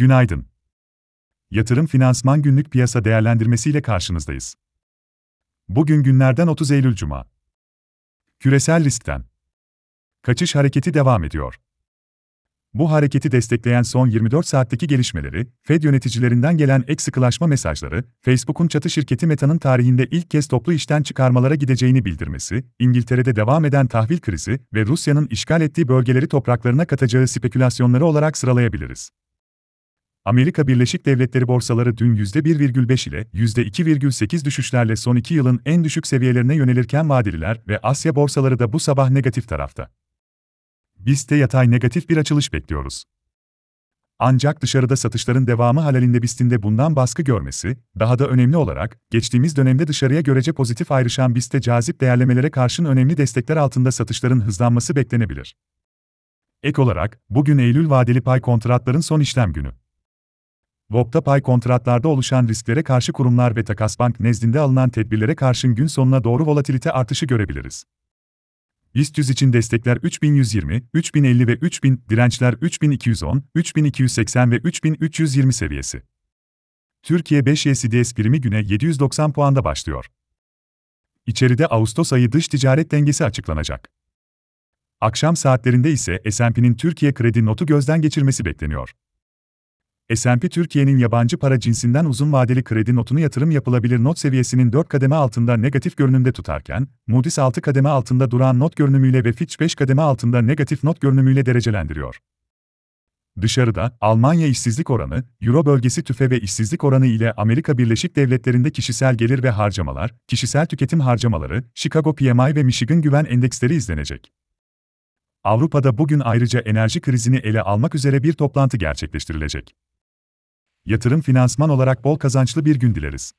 Günaydın. Yatırım Finansman Günlük Piyasa Değerlendirmesi ile karşınızdayız. Bugün günlerden 30 Eylül Cuma. Küresel riskten. Kaçış hareketi devam ediyor. Bu hareketi destekleyen son 24 saatteki gelişmeleri, Fed yöneticilerinden gelen ek sıkılaşma mesajları, Facebook'un çatı şirketi Meta'nın tarihinde ilk kez toplu işten çıkarmalara gideceğini bildirmesi, İngiltere'de devam eden tahvil krizi ve Rusya'nın işgal ettiği bölgeleri topraklarına katacağı spekülasyonları olarak sıralayabiliriz. Amerika Birleşik Devletleri borsaları dün %1,5 ile %2,8 düşüşlerle son iki yılın en düşük seviyelerine yönelirken vadeliler ve Asya borsaları da bu sabah negatif tarafta. BIST'te yatay negatif bir açılış bekliyoruz. Ancak dışarıda satışların devamı halalinde BIST'inde bundan baskı görmesi, daha da önemli olarak, geçtiğimiz dönemde dışarıya görece pozitif ayrışan BIST'te cazip değerlemelere karşın önemli destekler altında satışların hızlanması beklenebilir. Ek olarak, bugün Eylül vadeli pay kontratların son işlem günü. VOP'ta pay kontratlarda oluşan risklere karşı kurumlar ve Takasbank nezdinde alınan tedbirlere karşın gün sonuna doğru volatilite artışı görebiliriz. BIST 100 için destekler 3120, 3050 ve 3000, dirençler 3210, 3280 ve 3320 seviyesi. Türkiye 5 YCDS primi güne 790 puanda başlıyor. İçeride Ağustos ayı dış ticaret dengesi açıklanacak. Akşam saatlerinde ise S&P'nin Türkiye kredi notu gözden geçirmesi bekleniyor. S&P Türkiye'nin yabancı para cinsinden uzun vadeli kredi notunu yatırım yapılabilir not seviyesinin 4 kademe altında negatif görünümde tutarken, Moody's 6 kademe altında duran not görünümüyle ve Fitch 5 kademe altında negatif not görünümüyle derecelendiriyor. Dışarıda, Almanya işsizlik oranı, Euro bölgesi tüfe ve işsizlik oranı ile Amerika Birleşik Devletleri'nde kişisel gelir ve harcamalar, kişisel tüketim harcamaları, Chicago PMI ve Michigan güven endeksleri izlenecek. Avrupa'da bugün ayrıca enerji krizini ele almak üzere bir toplantı gerçekleştirilecek. Yatırım finansman olarak bol kazançlı bir gün dileriz.